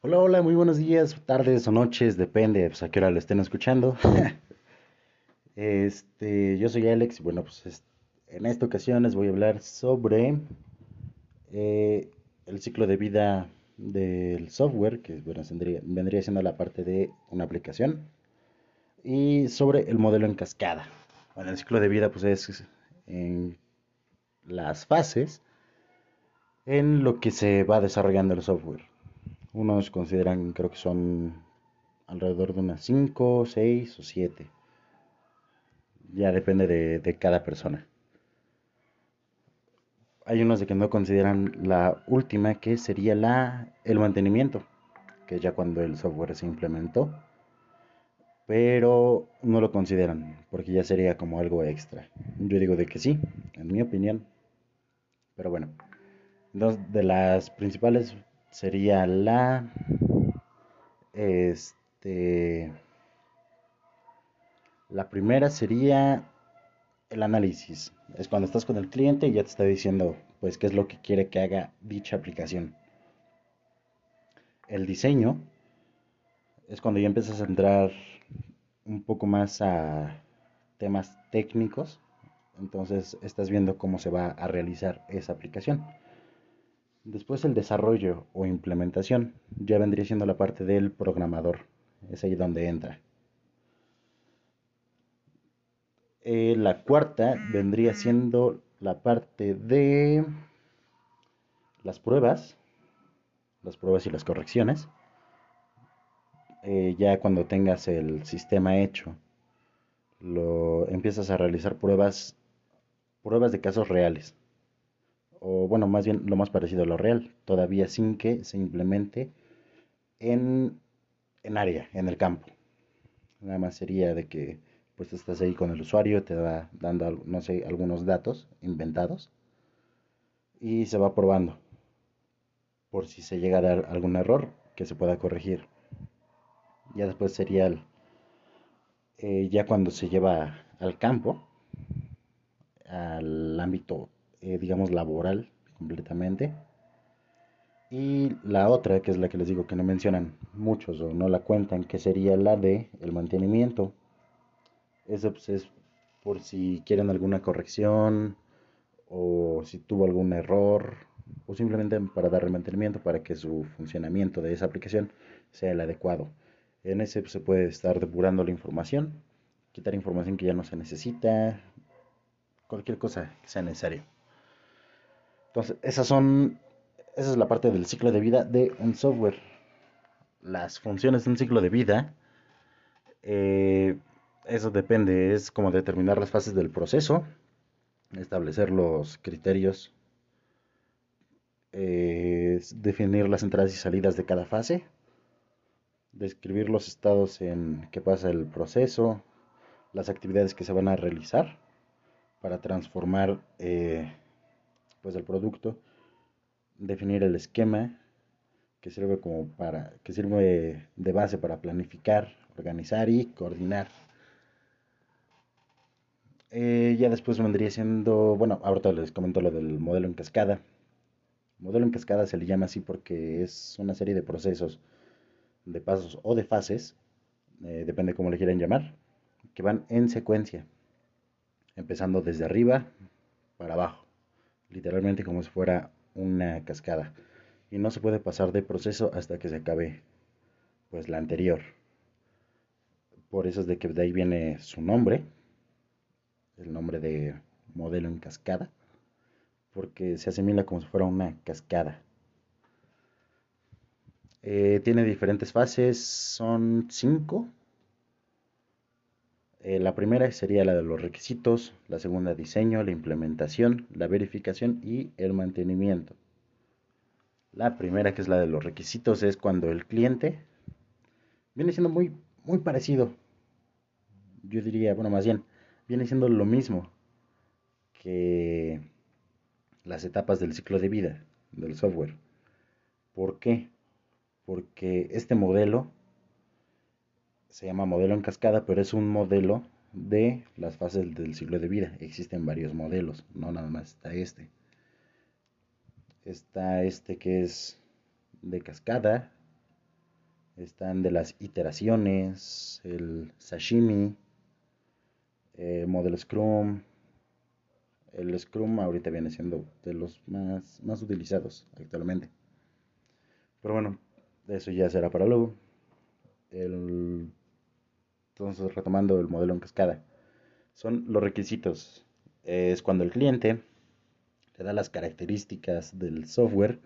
Hola, hola, muy buenos días, tardes o noches, depende pues, a qué hora lo estén escuchando. Este, yo soy Alex y bueno, pues es- en esta ocasión les voy a hablar sobre eh, el ciclo de vida del software, que bueno, vendría, vendría siendo la parte de una aplicación, y sobre el modelo en cascada. Bueno, el ciclo de vida pues es en las fases en lo que se va desarrollando el software. Unos consideran, creo que son alrededor de unas 5, 6 o 7. Ya depende de, de cada persona. Hay unos de que no consideran la última, que sería la, el mantenimiento, que ya cuando el software se implementó, pero no lo consideran, porque ya sería como algo extra. Yo digo de que sí, en mi opinión, pero bueno. Dos de las principales sería la, este, la primera sería el análisis. Es cuando estás con el cliente y ya te está diciendo, pues, qué es lo que quiere que haga dicha aplicación. El diseño es cuando ya empiezas a entrar un poco más a temas técnicos. Entonces estás viendo cómo se va a realizar esa aplicación. Después el desarrollo o implementación ya vendría siendo la parte del programador. Es ahí donde entra. Eh, la cuarta vendría siendo la parte de las pruebas, las pruebas y las correcciones. Eh, ya cuando tengas el sistema hecho, lo empiezas a realizar pruebas, pruebas de casos reales. O bueno, más bien lo más parecido a lo real, todavía sin que se implemente en, en área, en el campo. Nada más sería de que pues estás ahí con el usuario, te va dando, no sé, algunos datos inventados y se va probando por si se llega a dar algún error que se pueda corregir. Ya después sería eh, ya cuando se lleva al campo, al ámbito, eh, digamos, laboral completamente. Y la otra, que es la que les digo que no mencionan muchos o no la cuentan, que sería la de el mantenimiento. Eso pues, es por si quieren alguna corrección o si tuvo algún error o simplemente para darle mantenimiento para que su funcionamiento de esa aplicación sea el adecuado. En ese pues, se puede estar depurando la información, quitar información que ya no se necesita, cualquier cosa que sea necesario. Entonces, esas son, esa es la parte del ciclo de vida de un software. Las funciones de un ciclo de vida, eh, eso depende, es como determinar las fases del proceso, establecer los criterios, definir las entradas y salidas de cada fase, describir los estados en que pasa el proceso, las actividades que se van a realizar para transformar eh, pues el producto, definir el esquema que sirve como para que sirve de base para planificar, organizar y coordinar. Eh, ya después vendría siendo, bueno, ahorita les comento lo del modelo en cascada. Modelo en cascada se le llama así porque es una serie de procesos, de pasos o de fases, eh, depende cómo le quieran llamar, que van en secuencia, empezando desde arriba para abajo, literalmente como si fuera una cascada. Y no se puede pasar de proceso hasta que se acabe pues la anterior. Por eso es de que de ahí viene su nombre, el nombre de modelo en cascada, porque se asimila como si fuera una cascada. Eh, tiene diferentes fases, son cinco. Eh, la primera sería la de los requisitos, la segunda diseño, la implementación, la verificación y el mantenimiento. La primera, que es la de los requisitos, es cuando el cliente viene siendo muy, muy parecido. Yo diría, bueno, más bien, viene siendo lo mismo que las etapas del ciclo de vida del software. ¿Por qué? Porque este modelo se llama modelo en cascada, pero es un modelo de las fases del ciclo de vida. Existen varios modelos, no nada más está este. Está este que es de cascada, Están de las iteraciones, el sashimi, el modelo Scrum. El Scrum ahorita viene siendo de los más, más utilizados actualmente. Pero bueno, eso ya será para luego. Entonces, retomando el modelo en cascada, son los requisitos. Es cuando el cliente te da las características del software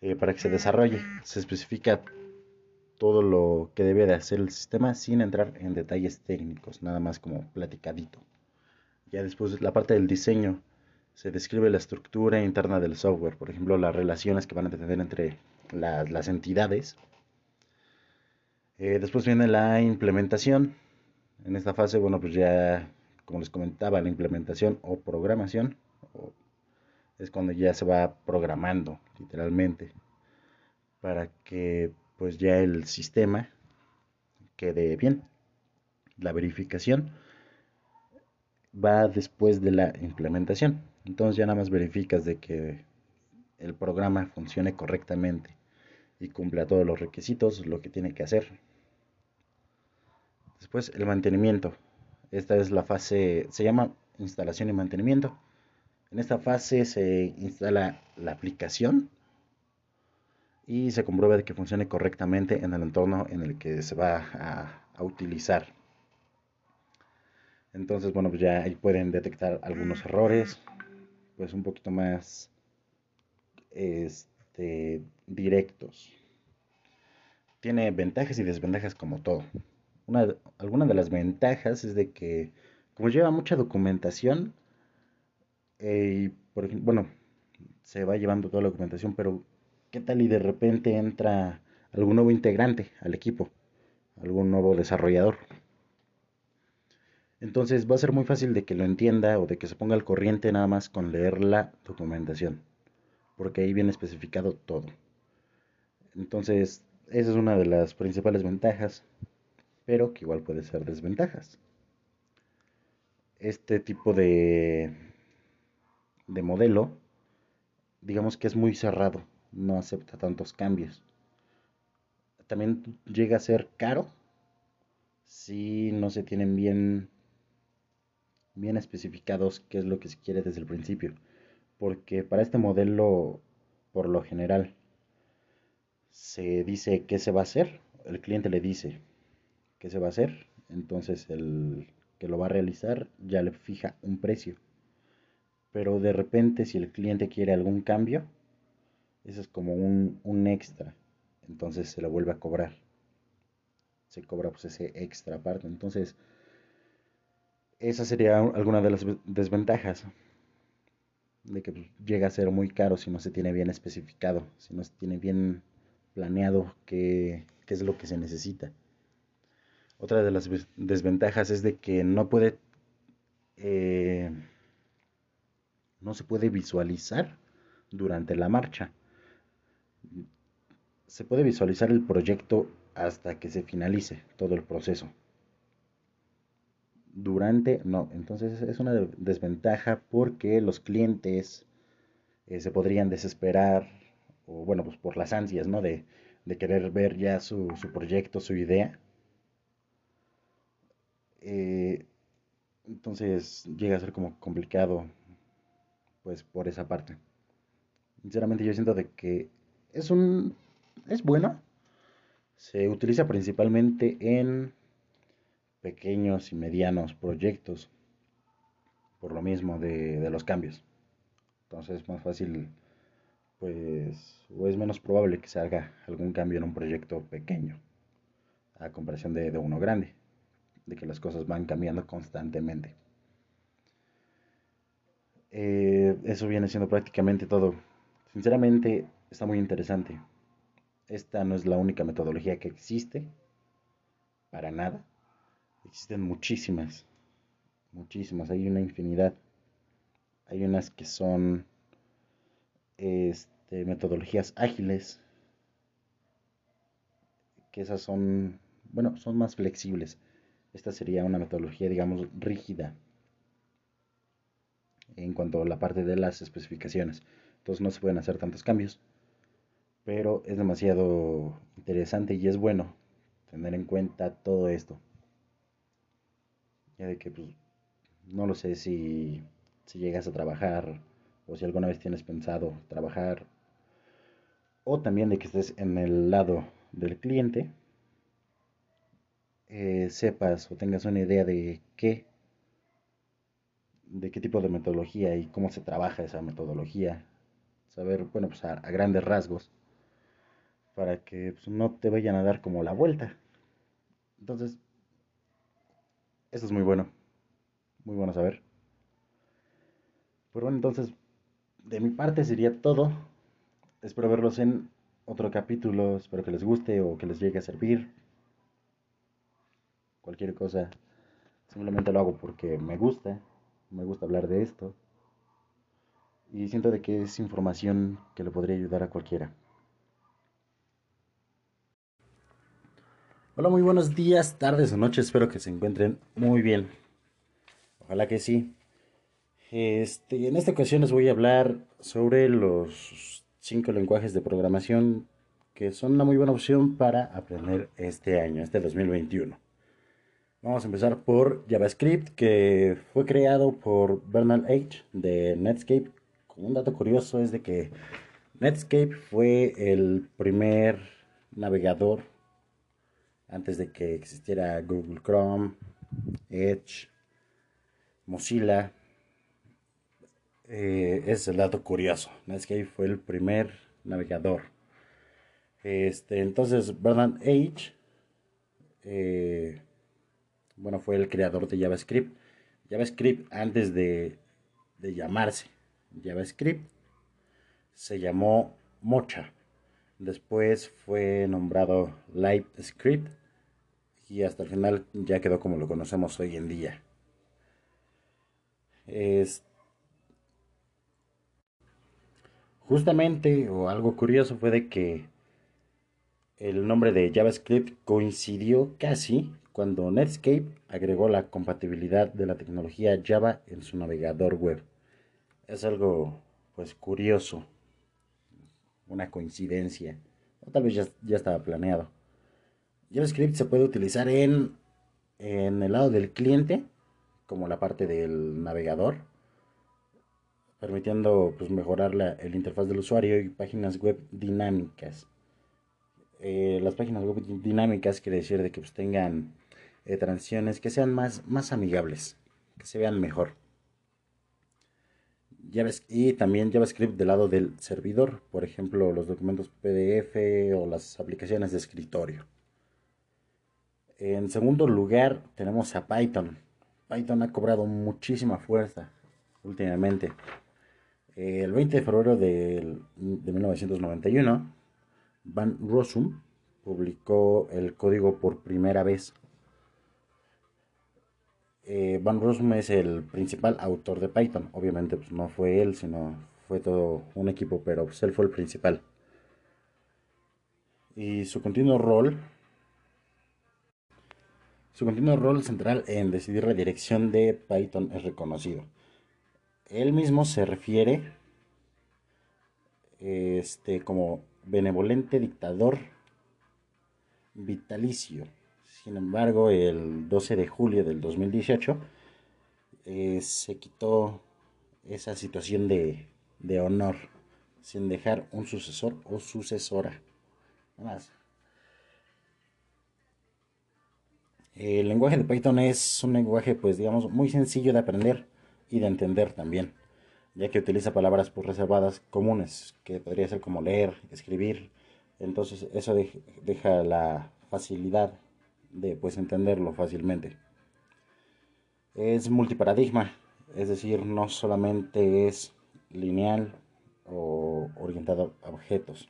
eh, para que se desarrolle. Se especifica todo lo que debe de hacer el sistema sin entrar en detalles técnicos, nada más como platicadito. Ya después la parte del diseño se describe la estructura interna del software, por ejemplo, las relaciones que van a tener entre las entidades. Eh, después viene la implementación. En esta fase, bueno, pues ya, como les comentaba, la implementación o programación es cuando ya se va programando, literalmente, para que pues ya el sistema quede bien. La verificación va después de la implementación. Entonces ya nada más verificas de que el programa funcione correctamente y cumpla todos los requisitos, lo que tiene que hacer. Después el mantenimiento. Esta es la fase, se llama instalación y mantenimiento. En esta fase se instala la aplicación y se comprueba de que funcione correctamente en el entorno en el que se va a, utilizar. Entonces, bueno, pues ya ahí pueden detectar algunos errores, pues un poquito más este, directos. Tiene ventajas y desventajas como todo. Una, alguna de las ventajas es de que, como lleva mucha documentación, eh, por bueno, se va llevando toda la documentación, pero ¿qué tal y de repente entra algún nuevo integrante al equipo? Algún nuevo desarrollador. Entonces va a ser muy fácil de que lo entienda o de que se ponga al corriente nada más con leer la documentación, porque ahí viene especificado todo. Entonces, esa es una de las principales ventajas, pero que igual puede ser desventajas. Este tipo de de modelo, digamos que es muy cerrado, no acepta tantos cambios. También llega a ser caro si no se tienen bien bien especificados qué es lo que se quiere desde el principio, porque para este modelo por lo general se dice qué se va a hacer, el cliente le dice qué se va a hacer, entonces el que lo va a realizar ya le fija un precio pero de repente si el cliente quiere algún cambio, eso es como un, un extra, entonces se lo vuelve a cobrar. Se cobra pues ese extra parte. Entonces, esa sería alguna de las desventajas de que pues, llega a ser muy caro si no se tiene bien especificado, si no se tiene bien planeado qué, qué es lo que se necesita. Otra de las desventajas es de que no puede eh, se puede visualizar durante la marcha. Se puede visualizar el proyecto hasta que se finalice todo el proceso. Durante, no, entonces es una desventaja porque los clientes eh, se podrían desesperar, o bueno, pues por las ansias, ¿no? De, querer ver ya su, proyecto, su idea. Eh, entonces llega a ser como complicado pues por esa parte. Sinceramente yo siento de que es un es bueno. Se utiliza principalmente en pequeños y medianos proyectos por lo mismo de, de los cambios. Entonces es más fácil pues o es menos probable que se haga algún cambio en un proyecto pequeño a comparación de, de uno grande, de que las cosas van cambiando constantemente. Eh, eso viene siendo prácticamente todo. Sinceramente, está muy interesante. Esta no es la única metodología que existe, para nada. Existen muchísimas, muchísimas, hay una infinidad. Hay unas que son este, metodologías ágiles, que esas son, bueno, son más flexibles. Esta sería una metodología, digamos, rígida, en cuanto a la parte de las especificaciones. Entonces no se pueden hacer tantos cambios. pero es demasiado interesante y es bueno tener en cuenta todo esto. Ya de que, pues, no lo sé si, si llegas a trabajar o si alguna vez tienes pensado trabajar o también de que estés en el lado del cliente, eh, sepas o tengas una idea de qué, de qué tipo de metodología y cómo se trabaja esa metodología, saber, bueno, pues a, grandes rasgos, para que pues, no te vayan a dar como la vuelta. Entonces, eso es muy bueno, muy bueno saber. Pero bueno, entonces, de mi parte sería todo. Espero verlos en otro capítulo. Espero que les guste o que les llegue a servir. Cualquier cosa. Simplemente lo hago porque me gusta. Me gusta hablar de esto. Y siento de que es información que le podría ayudar a cualquiera. Hola, muy buenos días, tardes o noches. Espero que se encuentren muy bien. Ojalá que sí. Este, en esta ocasión les voy a hablar sobre los cinco lenguajes de programación que son una muy buena opción para aprender este año, este 2021. Vamos a empezar por JavaScript, que fue creado por Bernard H. de Netscape. Un dato curioso es de que Netscape fue el primer navegador antes de que existiera Google Chrome, Edge, Mozilla, eh, es el dato curioso. Netscape fue el primer navegador. Este, entonces, Bernard H. Eh, bueno, fue el creador de JavaScript. JavaScript, antes de, llamarse JavaScript, se llamó Mocha. Después fue nombrado LightScript y hasta el final ya quedó como lo conocemos hoy en día. Justamente, o algo curioso fue de que el nombre de JavaScript coincidió casi cuando Netscape agregó la compatibilidad de la tecnología Java en su navegador web. Es algo pues curioso, una coincidencia, o tal vez ya, ya estaba planeado. JavaScript se puede utilizar en, en el lado del cliente, como la parte del navegador, permitiendo pues, mejorar la el interfaz del usuario y páginas web dinámicas. Eh, las páginas web dinámicas quiere decir de que pues, tengan transiciones que sean más, más amigables, que se vean mejor. Y también JavaScript del lado del servidor, por ejemplo, los documentos PDF o las aplicaciones de escritorio. En segundo lugar, tenemos a Python. Python ha cobrado muchísima fuerza últimamente el 20 de febrero de, 1991, Van Rossum publicó el código por primera vez. Eh, Van Rossum es el principal autor de Python. Obviamente pues, no fue él, sino fue todo un equipo, pero pues, él fue el principal. Y su continuo rol, su continuo rol central en decidir la dirección de Python es reconocido él mismo se refiere este, como benevolente dictador vitalicio. Sin embargo, el 12 de julio del 2018 eh, se quitó esa situación de, de, honor sin dejar un sucesor o sucesora. más. El lenguaje de Python es un lenguaje, pues digamos, muy sencillo de aprender y de entender también, ya que utiliza palabras pues, reservadas comunes, que podría ser como leer, escribir, entonces eso deja la facilidad de pues entenderlo fácilmente. Es multiparadigma, es decir, no solamente es lineal o orientado a objetos,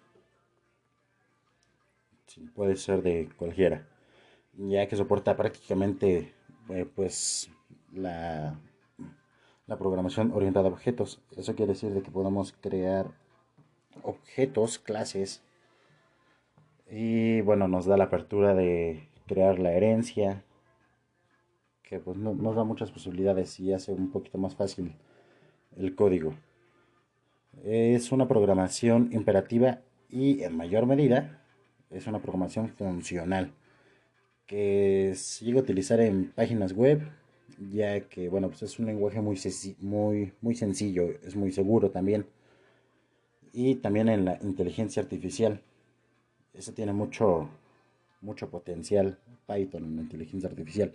puede ser de cualquiera, ya que soporta prácticamente eh, pues la la programación orientada a objetos. Eso quiere decir de que podemos crear objetos, clases. Y bueno, nos da la apertura de crear la herencia. Que pues nos da muchas posibilidades y hace un poquito más fácil el código. Es una programación imperativa y en mayor medida es una programación funcional que se llega a utilizar en páginas web ya que bueno pues es un lenguaje muy, muy, muy sencillo, es muy seguro también y también en la inteligencia artificial. Eso tiene mucho, mucho potencial Python en inteligencia artificial,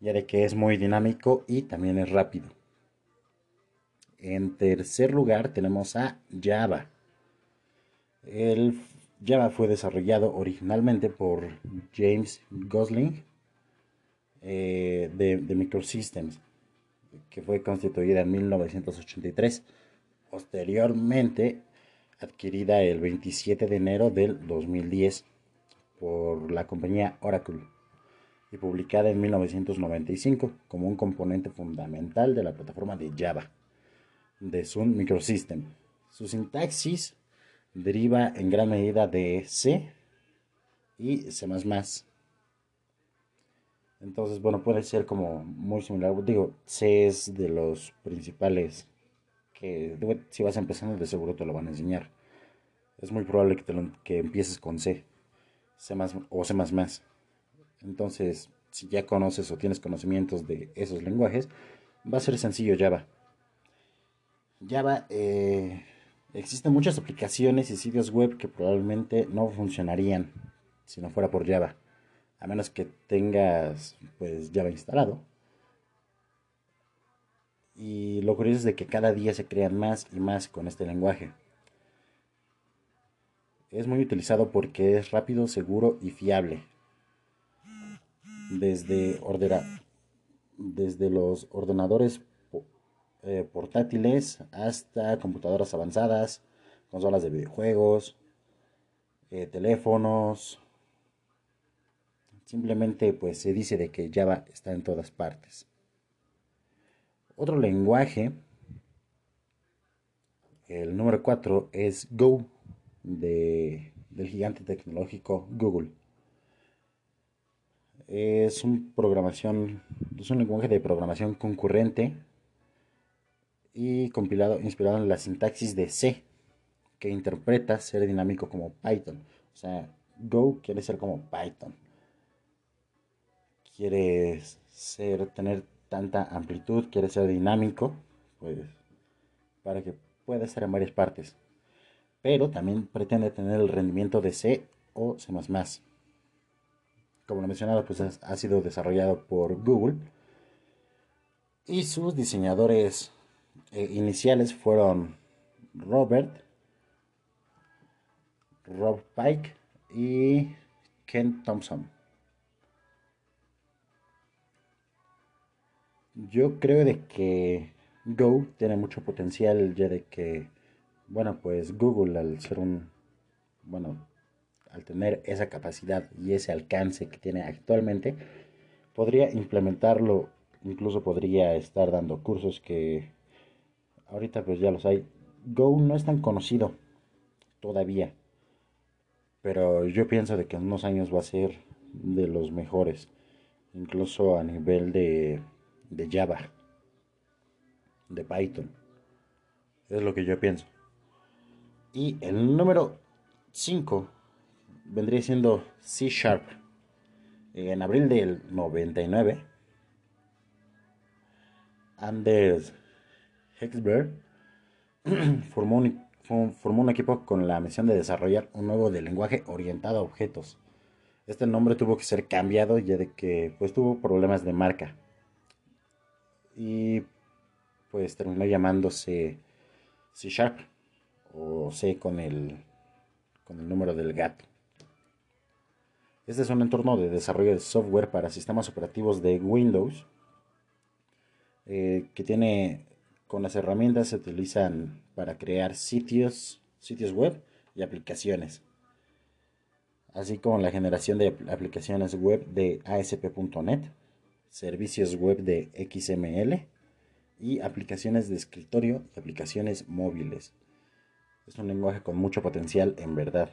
ya de que es muy dinámico y también es rápido. En tercer lugar tenemos a Java. El Java fue desarrollado originalmente por James Gosling eh, de, de, Microsystems, que fue constituida en 1983. Posteriormente, adquirida el 27 de enero del 2010 por la compañía Oracle y publicada en 1995 como un componente fundamental de la plataforma de Java de Sun Microsystem. Su sintaxis deriva en gran medida de C y C++. Entonces, bueno, puede ser como muy similar. Digo, C es de los principales que si vas empezando de seguro te lo van a enseñar. Es muy probable que, empieces con C, C o C++. Entonces, si ya conoces o tienes conocimientos de esos lenguajes, va a ser sencillo Java. Java, eh, existen muchas aplicaciones y sitios web que probablemente no funcionarían si no fuera por Java. A menos que tengas pues Java instalado. Y lo curioso es de que cada día se crean más y más con este lenguaje. Es muy utilizado porque es rápido, seguro y fiable. Desde, desde los ordenadores eh, portátiles hasta computadoras avanzadas, consolas de videojuegos, eh, teléfonos. Simplemente pues se dice de que Java está en todas partes. Otro lenguaje, el número 4 es Go de, del gigante tecnológico Google. Es un programación, es un lenguaje de programación concurrente y compilado, inspirado en la sintaxis de C, que interpreta ser dinámico como Python. O sea, Go quiere ser como Python. Quiere ser, tener tanta amplitud, quiere ser dinámico, pues, para que pueda estar en varias partes. Pero también pretende tener el rendimiento de C o C++. Como lo mencionado, pues ha sido desarrollado por Google. Y sus diseñadores eh, iniciales fueron Robert, Rob Pike y Ken Thompson. Yo creo de que Go tiene mucho potencial ya de que, bueno, pues Google al ser un, bueno, al tener esa capacidad y ese alcance que tiene actualmente, podría implementarlo, incluso podría estar dando cursos que ahorita pues ya los hay. Go no es tan conocido todavía, pero yo pienso de que en unos años va a ser de los mejores, incluso a nivel de, de Java, de Python. Es lo que yo pienso. Y el número 5 vendría siendo C Sharp. En abril del 99, Anders Hexberg formó un, formó un equipo con la misión de desarrollar un nuevo lenguaje orientado a objetos. Este nombre tuvo que ser cambiado ya de que pues tuvo problemas de marca. Y pues terminó llamándose C Sharp o C con el con el número del gato. Este es un entorno de desarrollo de software para sistemas operativos de Windows eh, que tiene con las herramientas se utilizan para crear sitios, sitios web y aplicaciones, así como la generación de aplicaciones web de ASP.NET, servicios web de XML y aplicaciones de escritorio y aplicaciones móviles. Es un lenguaje con mucho potencial en verdad.